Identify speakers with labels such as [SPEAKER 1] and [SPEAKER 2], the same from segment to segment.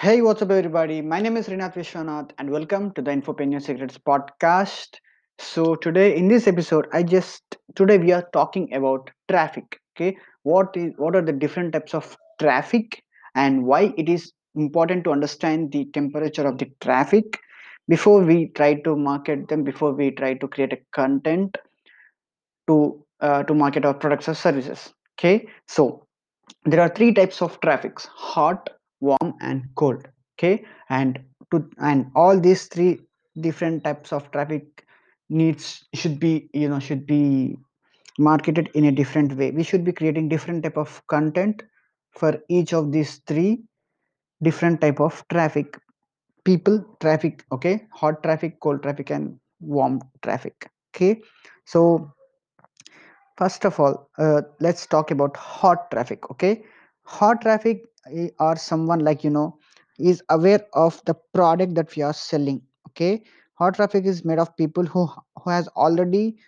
[SPEAKER 1] Hey, what's up, everybody? My name is Srinath Vishwanath, and welcome to the Infopreneur Secrets podcast. So, today in this episode, I just today we are talking about traffic. Okay, what is what are the different types of traffic and why it is important to understand the temperature of the traffic before we try to market them, before we try to create a content to uh, to market our products or services. Okay, so there are three types of traffics hot warm and cold okay? And to and all these three different types of traffic needs should be you know should be marketed in a different way. We should be creating different type of content for each of these three different type of traffic people traffic okay? Hot traffic cold traffic and warm traffic okay? So First of all, uh, let's talk about hot traffic. Okay, hot traffic or someone like you know is aware of the product that we are selling. Okay, hot traffic is made of people who who has already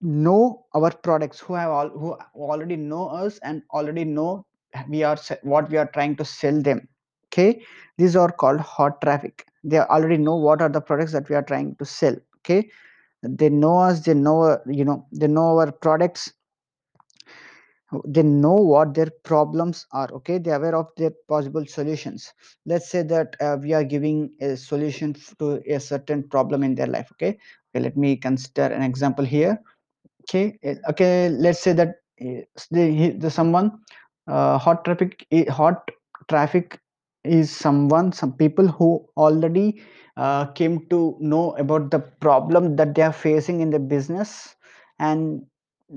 [SPEAKER 1] know our products, who have all who already know us and already know we are what we are trying to sell them. Okay, these are called hot traffic. They already know what are the products that we are trying to sell. Okay, they know us. They know you know they know our products they know what their problems are okay? They're aware of their possible solutions. Let's say that uh, we are giving a solution to a certain problem in their life okay? Okay let me consider an example here okay? Eh, okay let's say that eh, the, the someone uh, hot traffic hot traffic is someone some people who already uh, came to know about the problem that they are facing in the business and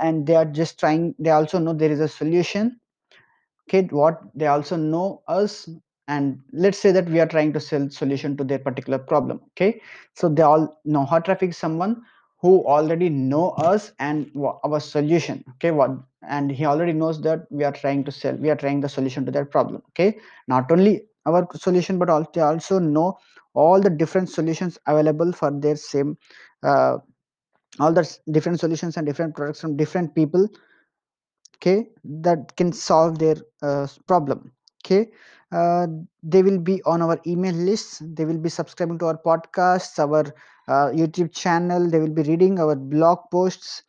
[SPEAKER 1] and they are just trying they also know there is a solution. Okay what they also know us and let's say that we are trying to sell solution to their particular problem. Okay so they all know hot traffic someone who already know us and our solution. Okay what and he already knows that we are trying to sell we are trying the solution to their problem. Okay not only our solution but also they also know all the different solutions available for their same uh, all the different solutions and different products from different people okay that can solve their uh, problem okay? Uh, they will be on our email lists they will be subscribing to our podcasts our uh, youtube channel they will be reading our blog posts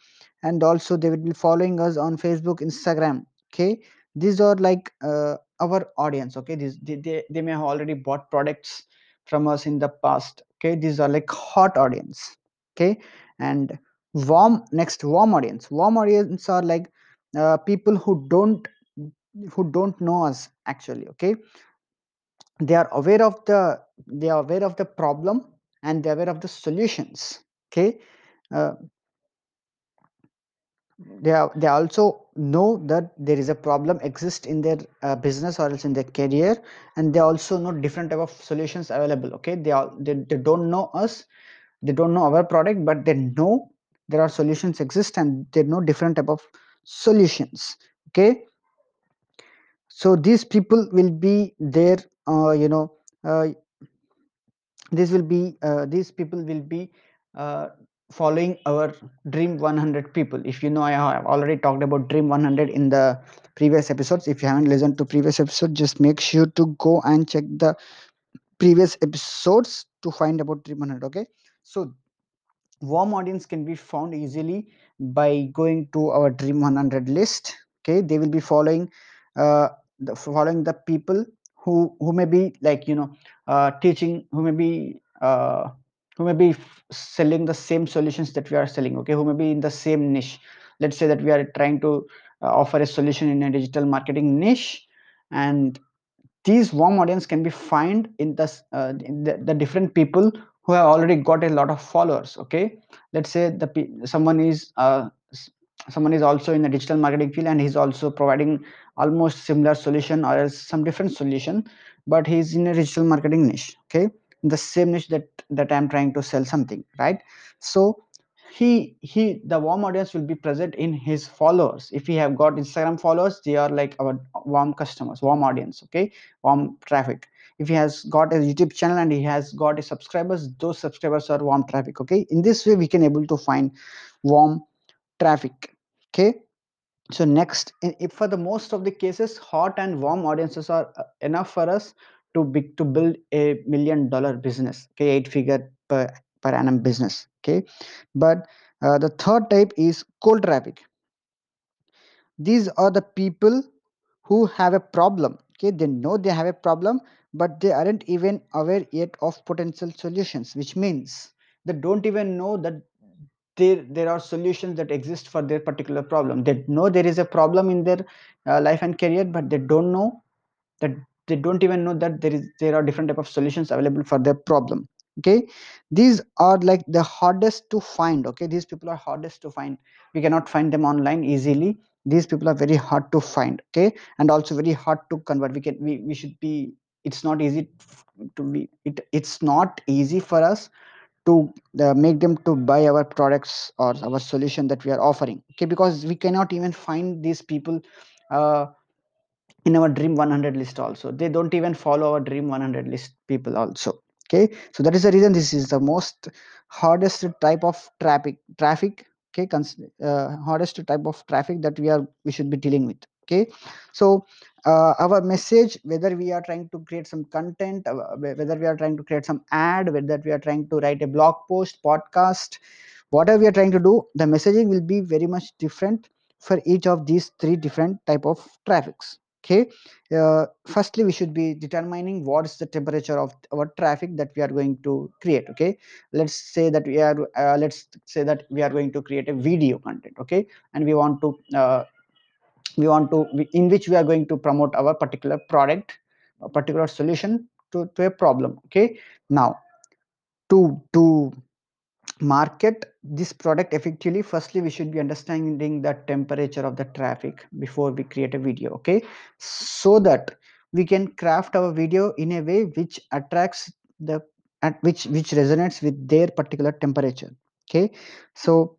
[SPEAKER 1] and also they will be following us on facebook instagram okay? These are like uh, our audience okay? These they, they, they may have already bought products from us in the past okay? These are like hot audience okay and warm next warm audience. Warm audience are like uh, people who don't who don't know us actually okay? They are aware of the they are aware of the problem and they are aware of the solutions okay? Uh, they are they also know that there is a problem exist in their uh, business or else in their career and they also know different type of solutions available okay? They are they, they don't know us they don't know our product but they know there are solutions exist and they know different type of solutions okay? So these people will be there uh, you know uh, this will be uh, these people will be uh, following our dream 100 people. If you know i have already talked about dream 100 in the previous episodes. If you haven't listened to previous episode just make sure to go and check the previous episodes to find about dream 100 okay so warm audience can be found easily by going to our dream 100 list. Okay they will be following uh, the following the people who who may be like you know uh, teaching who may be uh, who may be selling the same solutions that we are selling okay who may be in the same niche. Let's say that we are trying to uh, offer a solution in a digital marketing niche and these warm audience can be find in the, uh, in the the different people who have already got a lot of followers okay? Let's say the someone is uh, someone is also in the digital marketing field and he's also providing almost similar solution or else some different solution but he's in a digital marketing niche okay? The same niche that that i'm trying to sell something right? So he he the warm audience will be present in his followers. If he have got instagram followers they are like our warm customers warm audience okay? Warm traffic if he has got a youtube channel and he has got a subscribers those subscribers are warm traffic okay? In this way we can able to find warm traffic okay? So next if for the most of the cases hot and warm audiences are uh, enough for us too big to build a million dollar business okay? Eight figure per, per annum business okay? But uh, the third type is cold traffic. These are the people who have a problem okay? They know they have a problem but they aren't even aware yet of potential solutions which means they don't even know that there there are solutions that exist for their particular problem. They know there is a problem in their uh, life and career but they don't know that they don't even know that there is there are different type of solutions available for their problem. Okay? These are like the hardest to find okay? These people are hardest to find. We cannot find them online easily. These people are very hard to find okay? And also very hard to convert. We can we, we should be it's not easy to be it it's not easy for us to uh, make them to buy our products or our solution that we are offering okay? Because we cannot even find these people uh, in our dream 100 list also. They don't even follow our dream 100 list people also okay? So that is the reason this is the most hardest type of traffic traffic okay? Uh, hardest type of traffic that we are we should be dealing with okay. So uh, our message whether we are trying to create some content uh, whether we are trying to create some ad whether we are trying to write a blog post podcast whatever we are trying to do the messaging will be very much different for each of these three different type of traffics. Okay. Uh, firstly we should be determining what is the temperature of our traffic that we are going to create. Okay. Let's say that we are uh, let's say that we are going to create a video content. Okay. And we want to uh, we want to in which we are going to promote our particular product a particular solution to, to a problem okay? Now to to market this product effectively firstly we should be understanding the temperature of the traffic before we create a video okay? So that we can craft our video in a way which attracts the at which which resonates with their particular temperature okay? So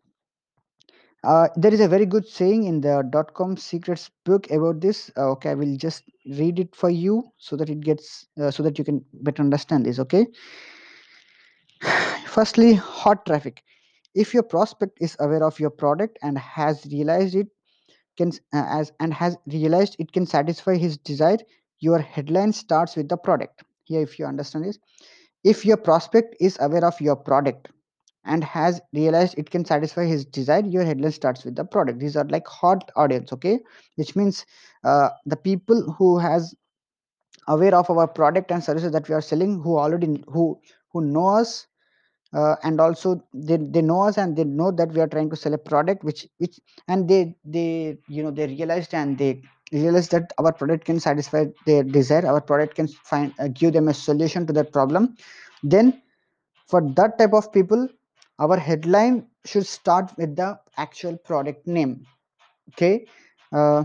[SPEAKER 1] uh, there is a very good saying in the dot com secrets book about this uh, okay i will just read it for you so that it gets uh, so that you can better understand this okay Firstly, hot traffic. If your prospect is aware of your product and has realized it can uh, as and has realized it can satisfy his desire, your headline starts with the product. Here, if you understand this, if your prospect is aware of your product and has realized it can satisfy his desire, your headline starts with the product. These are like hot audience, okay? Which means uh, the people who has aware of our product and services that we are selling, who already who who know us uh, and also they, they know us and they know that we are trying to sell a product which which and they they you know they realized and they realized that our product can satisfy their desire our product can find uh, give them a solution to that problem then for that type of people our headline should start with the actual product name okay? Uh,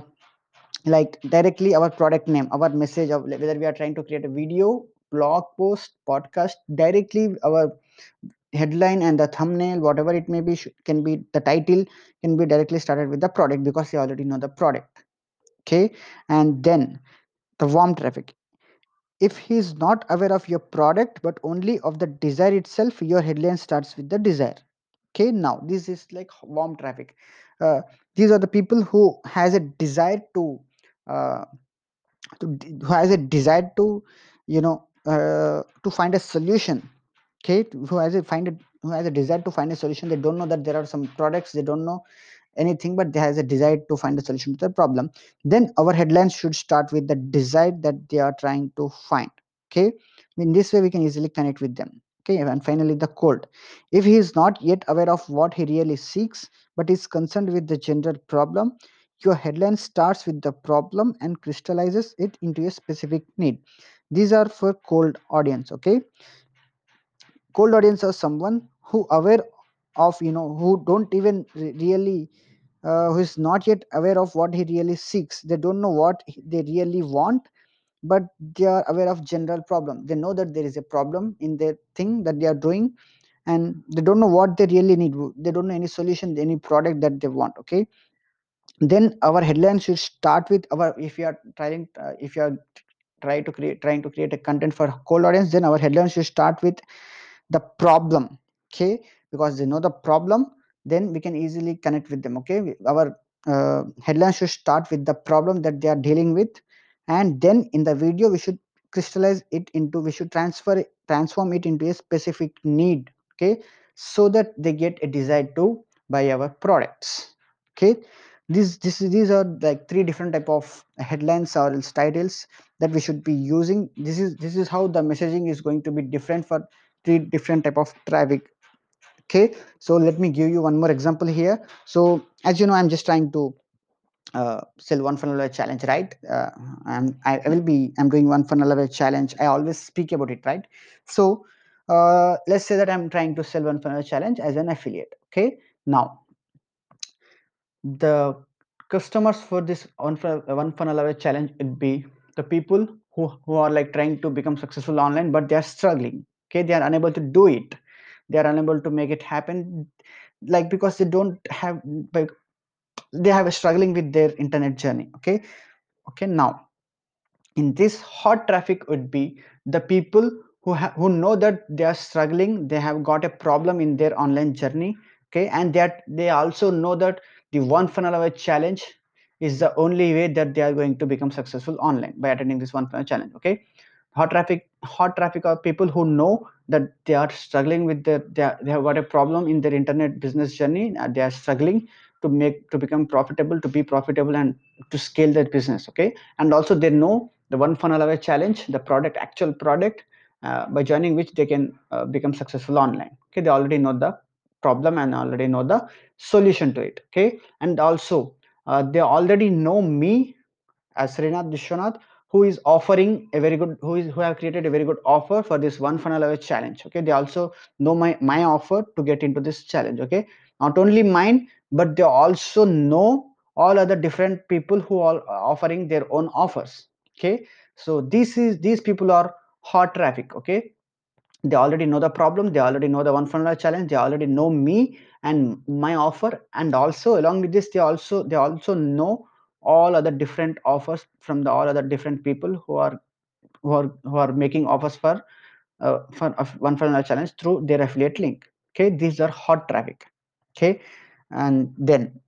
[SPEAKER 1] like directly our product name our message of whether we are trying to create a video blog post podcast directly our headline and the thumbnail whatever it may be can be the title can be directly started with the product because they already know the product okay? And then the warm traffic if he is not aware of your product but only of the desire itself your headline starts with the desire. Okay now this is like warm traffic. Uh, these are the people who has a desire to uh, to who has a desire to you know uh, to find a solution. Okay who has a find it who has a desire to find a solution they don't know that there are some products they don't know anything but has a desire to find a solution to the problem then our headlines should start with the desire that they are trying to find okay? In this way we can easily connect with them okay? And finally the cold. If he is not yet aware of what he really seeks but is concerned with the general problem your headline starts with the problem and crystallizes it into a specific need. These are for cold audience okay? Cold audience are someone who aware of you know who don't even re- really uh, who is not yet aware of what he really seeks. They don't know what he- they really want but they are aware of general problem. They know that there is a problem in their thing that they are doing and they don't know what they really need. They don't know any solution any product that they want okay? Then our headline should start with our if you are trying uh, if you are try to create trying to create a content for cold audience then our headline should start with the problem okay because they know the problem then we can easily connect with them okay? Our uh, headline should start with the problem that they are dealing with and then in the video we should crystallize it into we should transfer transform it into a specific need okay? So that they get a desire to buy our products okay? These this these are like three different type of headlines or else titles that we should be using. This is this is how the messaging is going to be different for three different type of traffic okay so let me give you one more example here. So as you know i'm just trying to uh, sell one funnel away challenge right? Uh, I'm, I, I will be i'm doing one funnel away challenge. I always speak about it right? So uh, let's say that i'm trying to sell one funnel challenge as an affiliate okay? Now the customers for this one one funnel away challenge would be the people who, who are like trying to become successful online but they are struggling okay? They are unable to do it they are unable to make it happen like because they don't have like they have a struggling with their internet journey okay? Okay now in this hot traffic would be the people who who know that they are struggling they have got a problem in their online journey okay? And that they also know that the one funnel away challenge is the only way that they are going to become successful online by attending this one funnel challenge okay hot traffic hot traffic are people who know that they are struggling with their they, are, they have got a problem in their internet business journey they are struggling to make to become profitable to be profitable and to scale their business okay? And also they know the one funnel away challenge the product actual product uh, by joining which they can uh, become successful online okay? They already know the problem and already know the solution to it okay? And also uh, they already know me as Srinath Vishwanath who is offering a very good who is who have created a very good offer for this one funnel away challenge okay? They also know my my offer to get into this challenge okay? Not only mine but they also know all other different people who are offering their own offers okay? So this is these people are hot traffic okay? They already know the problem they already know the one funnel challenge they already know me and my offer and also along with this they also they also know all other different offers from the all other different people who are who are who are making offers for uh, for uh, one funnel challenge through their affiliate link. Okay these are hot traffic. Okay and then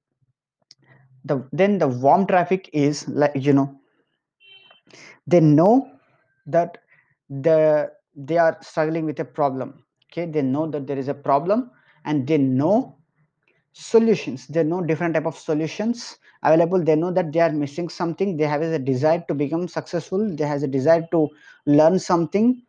[SPEAKER 1] the then the warm traffic is like you know they know that the they are struggling with a problem. Okay they know that there is a problem and they know solutions. They know different type of solutions available. They know that they are missing something. They have a desire to become successful. They has a desire to learn something.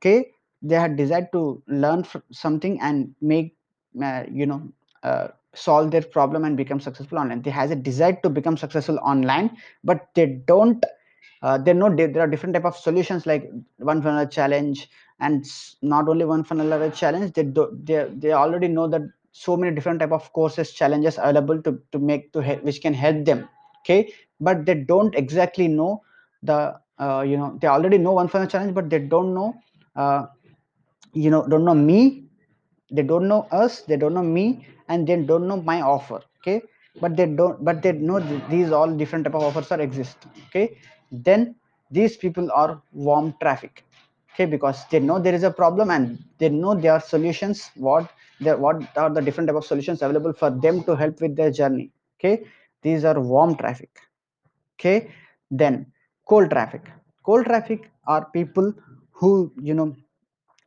[SPEAKER 1] Okay? They had desire to learn something and make uh, you know uh, solve their problem and become successful online. They has a desire to become successful online but they don't uh, they know there are different type of solutions like one funnel challenge and not only one funnel challenge. They do, they they already know that so many different type of courses challenges available to to make to help which can help them okay? But they don't exactly know the uh, you know they already know one funnel challenge but they don't know uh, you know don't know me they don't know us they don't know me and they don't know my offer okay? But they don't but they know these all different type of offers are exist okay? Then these people are warm traffic okay? Because they know there is a problem and they know their solutions what there what are the different type of solutions available for them to help with their journey okay? These are warm traffic okay? Then cold traffic. Cold traffic are people who you know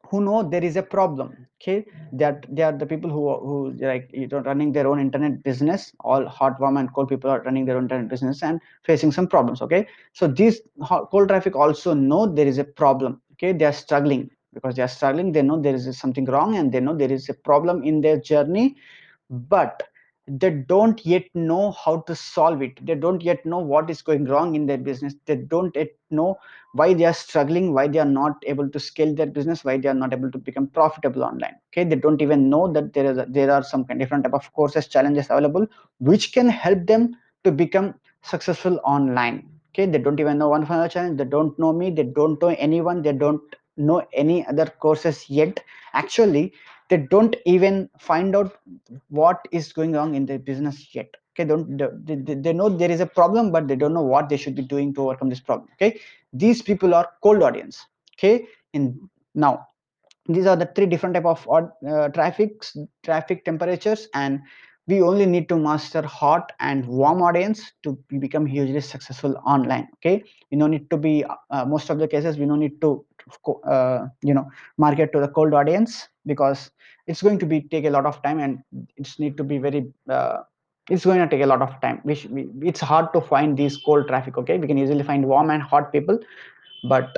[SPEAKER 1] who know there is a problem okay? That they, are the people who who like you know running their own internet business. All hot warm and cold people are running their own internet business and facing some problems okay? So these cold traffic also know there is a problem okay? They are struggling because they are struggling they know there is something wrong and they know there is a problem in their journey but they don't yet know how to solve it. They don't yet know what is going wrong in their business. They don't yet know why they are struggling why they are not able to scale their business why they are not able to become profitable online. Okay they don't even know that there is there are some different type of courses challenges available which can help them to become successful online. Okay they don't even know one funnel challenge. They don't know me. They don't know anyone. They don't know any other courses yet. Actually they don't even find out what is going on in their business yet. Okay don't they, they, know there is a problem but they don't know what they should be doing to overcome this problem. Okay these people are cold audience. Okay in now these are the three different type of uh, traffic traffic temperatures and we only need to master hot and warm audience to become hugely successful online. Okay we don't need to be uh, most of the cases we don't need to uh, you know market to the cold audience because it's going to be take a lot of time and it's need to be very uh, it's going to take a lot of time. We, we, it's hard to find these cold traffic okay? We can easily find warm and hot people but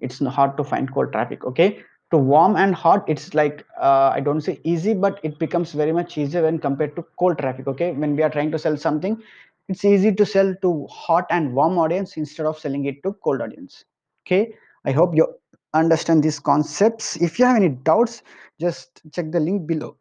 [SPEAKER 1] it's hard to find cold traffic okay? To warm and hot it's like uh, i don't say easy but it becomes very much easier when compared to cold traffic okay? When we are trying to sell something it's easy to sell to hot and warm audience instead of selling it to cold audience okay i hope you understand these concepts. If you have any doubts just check the link below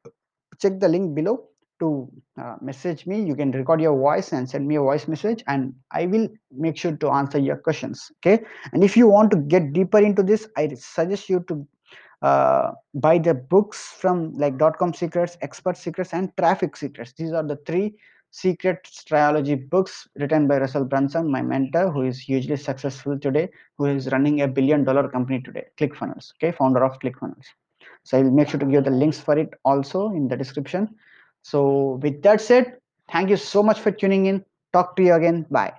[SPEAKER 1] check the link below to uh, message me. You can record your voice and send me a voice message and i will make sure to answer your questions okay? And if you want to get deeper into this i suggest you to uh, buy the books from like dot com secrets expert secrets and traffic secrets. These are the three secret trilogy books written by russell brunson my mentor who is hugely successful today who is running a billion dollar company today clickfunnels okay founder of clickfunnels. So i will make sure to give the links for it also in the description. So with that said thank you so much for tuning in. Talk to you again. Bye